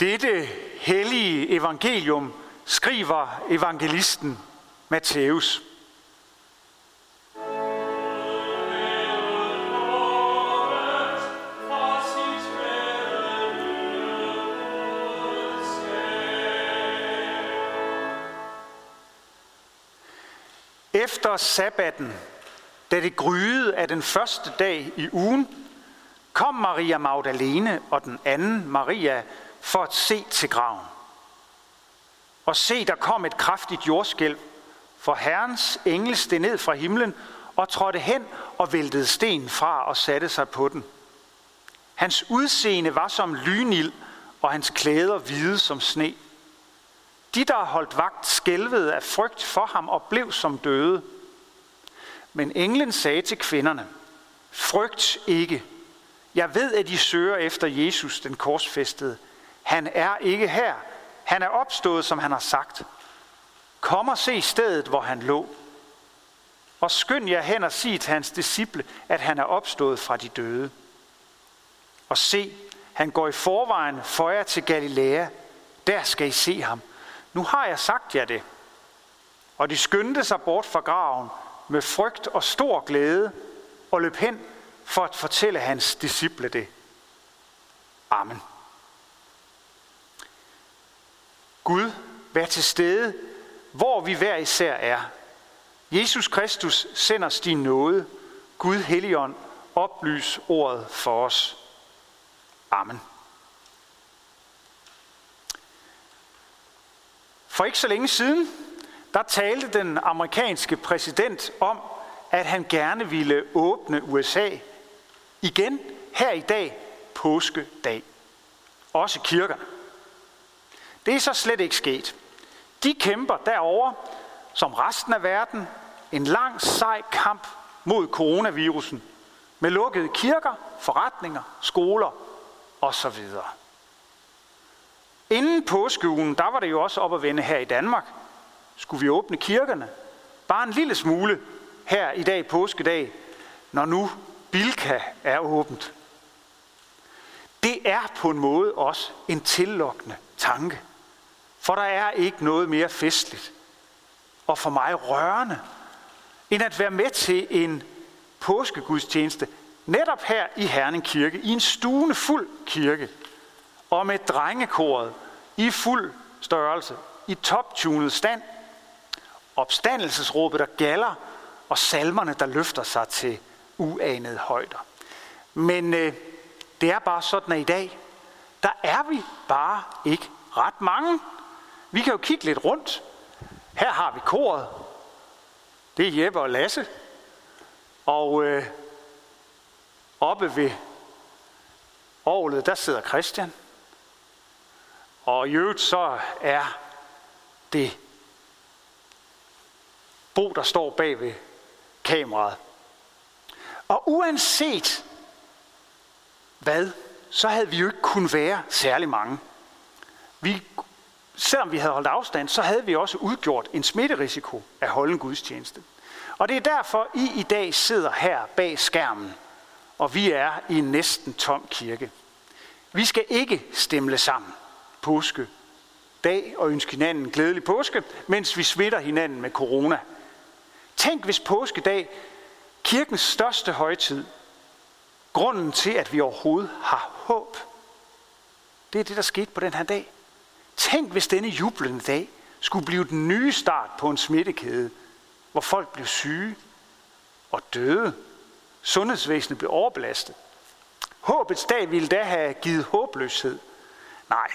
Dette hellige evangelium skriver evangelisten Matthæus. Efter sabbatten, da det gryede af den første dag i ugen, kom Maria Magdalene og den anden Maria for at se til graven. Og se, der kom et kraftigt jordskælv, for Herrens engel steg ned fra himlen og trådte hen og væltede sten fra og satte sig på den. Hans udseende var som lynild, og hans klæder hvide som sne. De, der holdt vagt, skælvede af frygt for ham og blev som døde. Men englen sagde til kvinderne, frygt ikke. Jeg ved, at I søger efter Jesus, den korsfæstede. Han er ikke her. Han er opstået, som han har sagt. Kom og se stedet, hvor han lå. Og skynd jer hen og sig til hans disciple, at han er opstået fra de døde. Og se, han går i forvejen for jer til Galilea. Der skal I se ham. Nu har jeg sagt jer det. Og de skyndte sig bort fra graven med frygt og stor glæde og løb hen for at fortælle hans disciple det. Amen. Gud, vær til stede, hvor vi hver især er. Jesus Kristus sender os din nåde. Gud Helligånd, oplys ordet for os. Amen. For ikke så længe siden, der talte den amerikanske præsident om, at han gerne ville åbne USA igen her i dag, påskedag. Også kirkerne. Det er så slet ikke sket. De kæmper derover som resten af verden en lang, sej kamp mod coronavirusen med lukkede kirker, forretninger, skoler osv. Inden påskeugen, der var det jo også op at vende her i Danmark. Skulle vi åbne kirkerne? Bare en lille smule her i dag, påskedag, når nu Bilka er åbent. Det er på en måde også en tillokkende tanke. For der er ikke noget mere festligt og for mig rørende, end at være med til en påskegudstjeneste netop her i Herning Kirke, i en stuende fuld kirke, og med drengekoret i fuld størrelse, i toptunet stand, opstandelsesråbet, der galler, og salmerne, der løfter sig til uanede højder. Men øh, det er bare sådan, at i dag, der er vi bare ikke ret mange. Vi kan jo kigge lidt rundt. Her har vi koret. Det er Jeppe og Lasse. Og øh, oppe ved orlet, der sidder Christian. Og i øvrigt så er det Bo, der står bag ved kameraet. Og uanset hvad, så havde vi jo ikke kun være særlig mange. Vi, selvom vi havde holdt afstand, så havde vi også udgjort en smitterisiko af holde en gudstjeneste. Og det er derfor, I i dag sidder her bag skærmen, og vi er i en næsten tom kirke. Vi skal ikke stemle sammen påske dag og ønske hinanden glædelig påske, mens vi smitter hinanden med corona. Tænk, hvis påskedag, kirkens største højtid, grunden til, at vi overhovedet har håb, det er det, der skete på den her dag. Tænk, hvis denne jublende dag skulle blive den nye start på en smittekæde, hvor folk blev syge og døde. Sundhedsvæsenet blev overbelastet. Håbets dag ville da have givet håbløshed. Nej,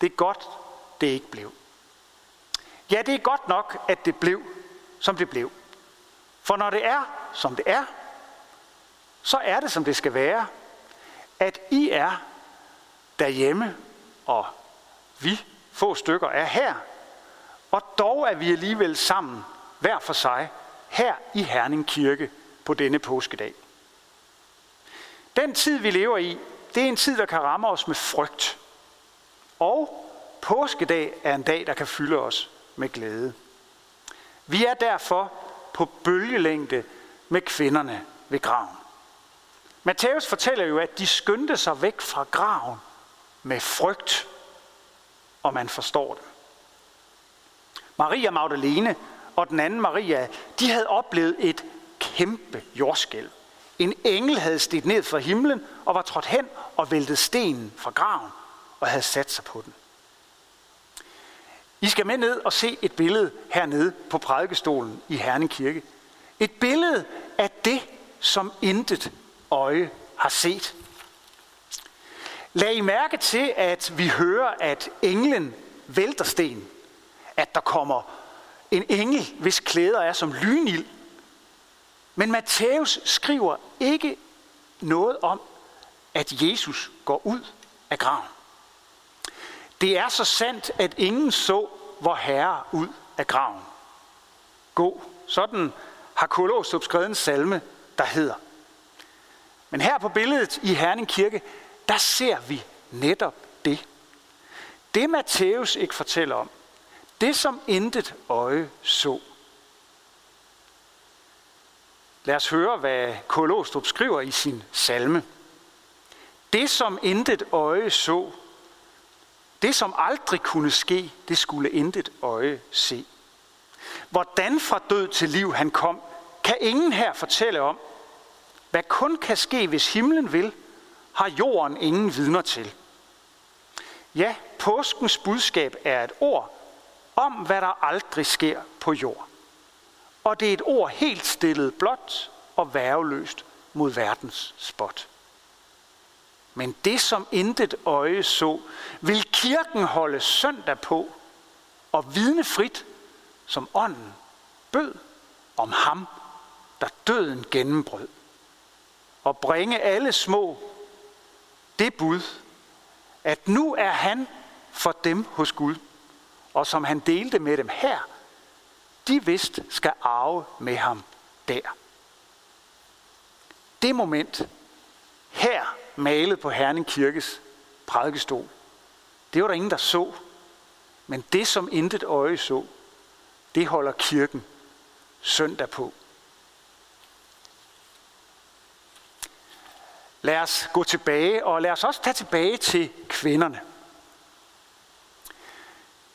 det er godt, det ikke blev. Ja, det er godt nok, at det blev, som det blev. For når det er, som det er, så er det, som det skal være, at I er derhjemme, og vi få stykker er her, og dog er vi alligevel sammen, hver for sig, her i Herning Kirke på denne påskedag. Den tid, vi lever i, det er en tid, der kan ramme os med frygt. Og påskedag er en dag, der kan fylde os med glæde. Vi er derfor på bølgelængde med kvinderne ved graven. Matthæus fortæller jo, at de skyndte sig væk fra graven med frygt og man forstår det. Maria Magdalene og den anden Maria, de havde oplevet et kæmpe jordskælv. En engel havde stiget ned fra himlen og var trådt hen og væltet stenen fra graven og havde sat sig på den. I skal med ned og se et billede hernede på prædikestolen i Herning Kirke. Et billede af det, som intet øje har set. Lag I mærke til, at vi hører, at englen vælter sten. At der kommer en engel, hvis klæder er som lynild. Men Matthæus skriver ikke noget om, at Jesus går ud af graven. Det er så sandt, at ingen så vor herre ud af graven. Gå. Sådan har Kolåstrup skrevet en salme, der hedder. Men her på billedet i Herning Kirke, der ser vi netop det. Det Matthæus ikke fortæller om, det som intet øje så. Lad os høre, hvad Kolostrup skriver i sin salme. Det som intet øje så, det som aldrig kunne ske, det skulle intet øje se. Hvordan fra død til liv han kom, kan ingen her fortælle om. Hvad kun kan ske, hvis himlen vil, har jorden ingen vidner til. Ja, påskens budskab er et ord om, hvad der aldrig sker på jord. Og det er et ord helt stillet blot og værveløst mod verdens spot. Men det, som intet øje så, vil kirken holde søndag på og vidne frit, som ånden bød om ham, der døden gennembrød. Og bringe alle små det bud, at nu er han for dem hos Gud, og som han delte med dem her, de vist skal arve med ham der. Det moment, her malet på Herning Kirkes prædikestol, det var der ingen, der så. Men det, som intet øje så, det holder kirken søndag på. Lad os gå tilbage, og lad os også tage tilbage til kvinderne.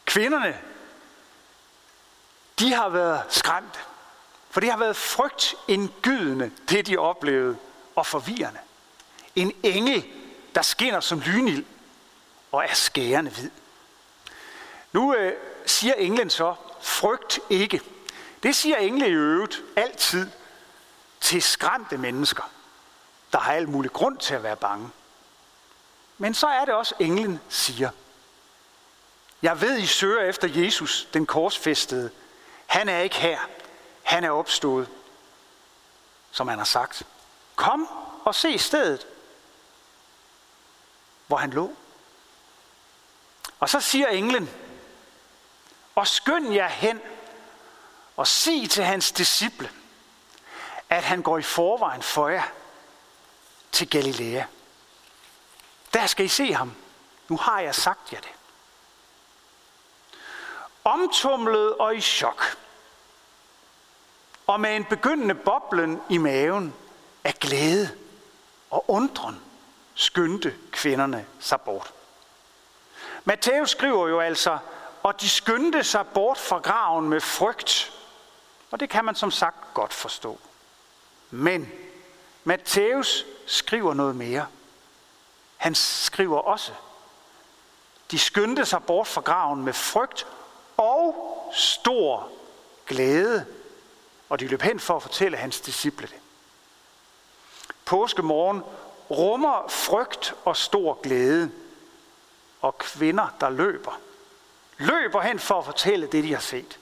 Kvinderne, de har været skræmte, for det har været frygtindgydende, det de oplevede, og forvirrende. En engel, der skinner som lynild og er skærende hvid. Nu øh, siger englen så, frygt ikke. Det siger engle i øvrigt altid til skræmte mennesker der har alt mulig grund til at være bange. Men så er det også, englen siger. Jeg ved, I søger efter Jesus, den korsfæstede. Han er ikke her. Han er opstået, som han har sagt. Kom og se stedet, hvor han lå. Og så siger englen, og skynd jer hen og sig til hans disciple, at han går i forvejen for jer til Galilea. Der skal I se ham. Nu har jeg sagt jer det. Omtumlet og i chok. Og med en begyndende boblen i maven af glæde og undren skyndte kvinderne sig bort. Matthæus skriver jo altså, og de skyndte sig bort fra graven med frygt. Og det kan man som sagt godt forstå. Men Matthæus skriver noget mere. Han skriver også, de skyndte sig bort fra graven med frygt og stor glæde, og de løb hen for at fortælle hans disciple det. Påskemorgen rummer frygt og stor glæde, og kvinder, der løber, løber hen for at fortælle det, de har set.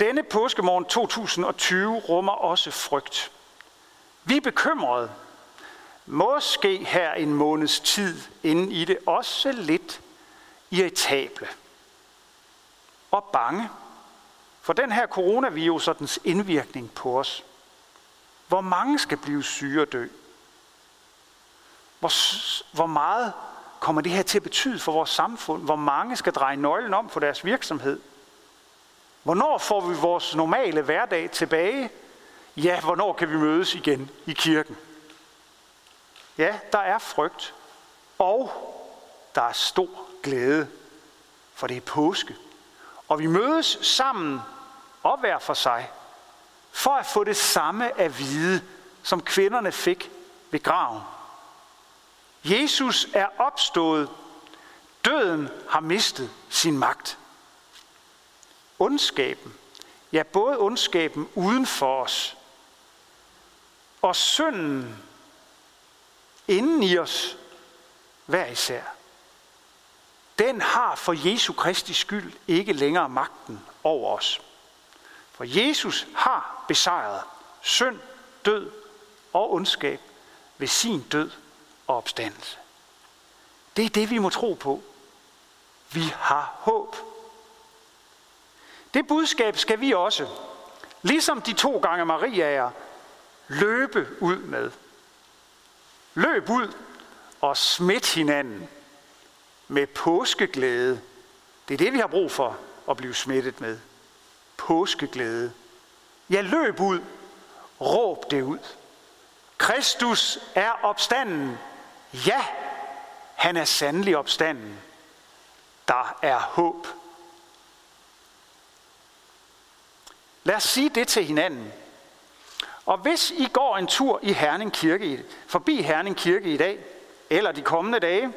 Denne påskemorgen 2020 rummer også frygt. Vi er bekymrede. Måske her en måneds tid inden i det også lidt irritable og bange for den her coronavirus og dens indvirkning på os. Hvor mange skal blive syge og dø? Hvor, hvor meget kommer det her til at betyde for vores samfund? Hvor mange skal dreje nøglen om for deres virksomhed? Hvornår får vi vores normale hverdag tilbage? Ja, hvornår kan vi mødes igen i kirken? Ja, der er frygt og der er stor glæde, for det er påske. Og vi mødes sammen og hver for sig, for at få det samme at vide, som kvinderne fik ved graven. Jesus er opstået. Døden har mistet sin magt. Ondskaben, ja både ondskaben uden for os, og synden inden i os, hver især, den har for Jesu Kristi skyld ikke længere magten over os. For Jesus har besejret synd, død og ondskab ved sin død og opstandelse. Det er det, vi må tro på. Vi har håb. Det budskab skal vi også, ligesom de to gange Maria er, løbe ud med. Løb ud og smidt hinanden med påskeglæde. Det er det, vi har brug for at blive smittet med. Påskeglæde. Ja, løb ud. Råb det ud. Kristus er opstanden. Ja, han er sandelig opstanden. Der er håb. Lad os sige det til hinanden. Og hvis I går en tur i Herning Kirke, forbi Herning Kirke i dag, eller de kommende dage,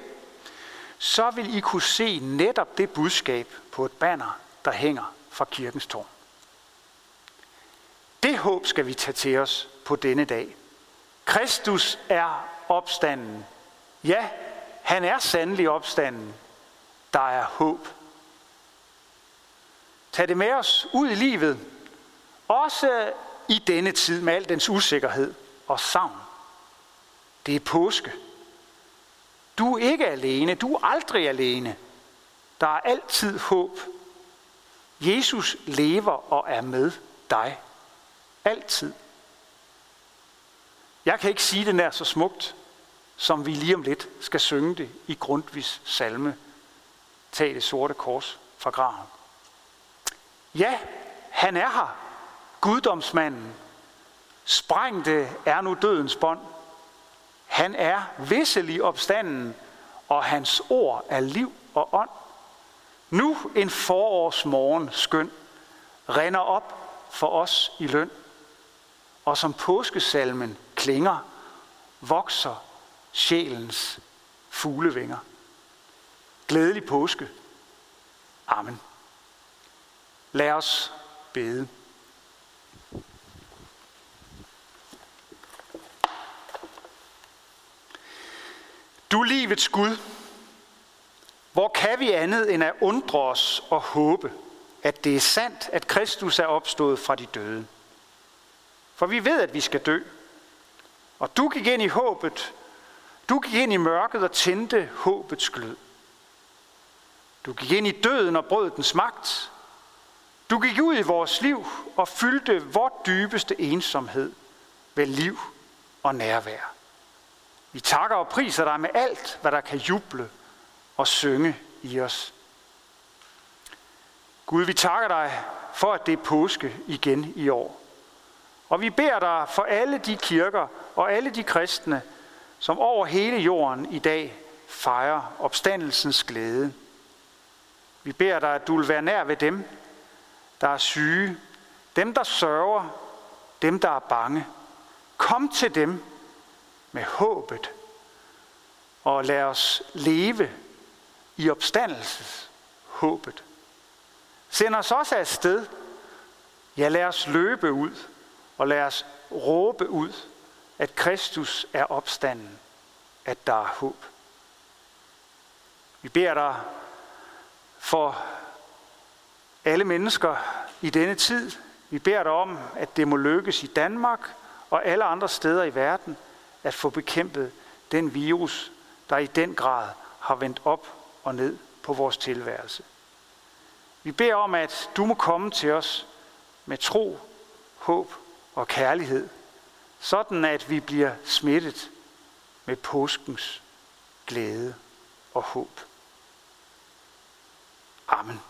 så vil I kunne se netop det budskab på et banner, der hænger fra kirkens tårn. Det håb skal vi tage til os på denne dag. Kristus er opstanden. Ja, han er sandelig opstanden. Der er håb. Tag det med os ud i livet, også i denne tid med al dens usikkerhed og savn. Det er påske. Du er ikke alene. Du er aldrig alene. Der er altid håb. Jesus lever og er med dig. Altid. Jeg kan ikke sige det nær så smukt, som vi lige om lidt skal synge det i Grundtvigs salme. Tag det sorte kors fra graven. Ja, han er her. Guddomsmanden. Sprængte er nu dødens bånd. Han er visselig opstanden, og hans ord er liv og ånd. Nu en forårsmorgen skøn render op for os i løn, og som påskesalmen klinger, vokser sjælens fuglevinger. Glædelig påske. Amen. Lad os bede. Du livets Gud, hvor kan vi andet end at undre os og håbe, at det er sandt, at Kristus er opstået fra de døde? For vi ved, at vi skal dø. Og du gik ind i håbet. Du gik ind i mørket og tændte håbets glød. Du gik ind i døden og brød dens magt. Du gik ud i vores liv og fyldte vores dybeste ensomhed med liv og nærvær. Vi takker og priser dig med alt, hvad der kan juble og synge i os. Gud, vi takker dig for, at det er påske igen i år. Og vi beder dig for alle de kirker og alle de kristne, som over hele jorden i dag fejrer opstandelsens glæde. Vi beder dig, at du vil være nær ved dem, der er syge, dem, der sørger, dem, der er bange. Kom til dem med håbet, og lad os leve i opstandelses håbet. Send os også afsted. Ja, lad os løbe ud, og lad os råbe ud, at Kristus er opstanden, at der er håb. Vi beder dig for alle mennesker i denne tid. Vi beder dig om, at det må lykkes i Danmark og alle andre steder i verden, at få bekæmpet den virus, der i den grad har vendt op og ned på vores tilværelse. Vi beder om, at du må komme til os med tro, håb og kærlighed, sådan at vi bliver smittet med påskens glæde og håb. Amen.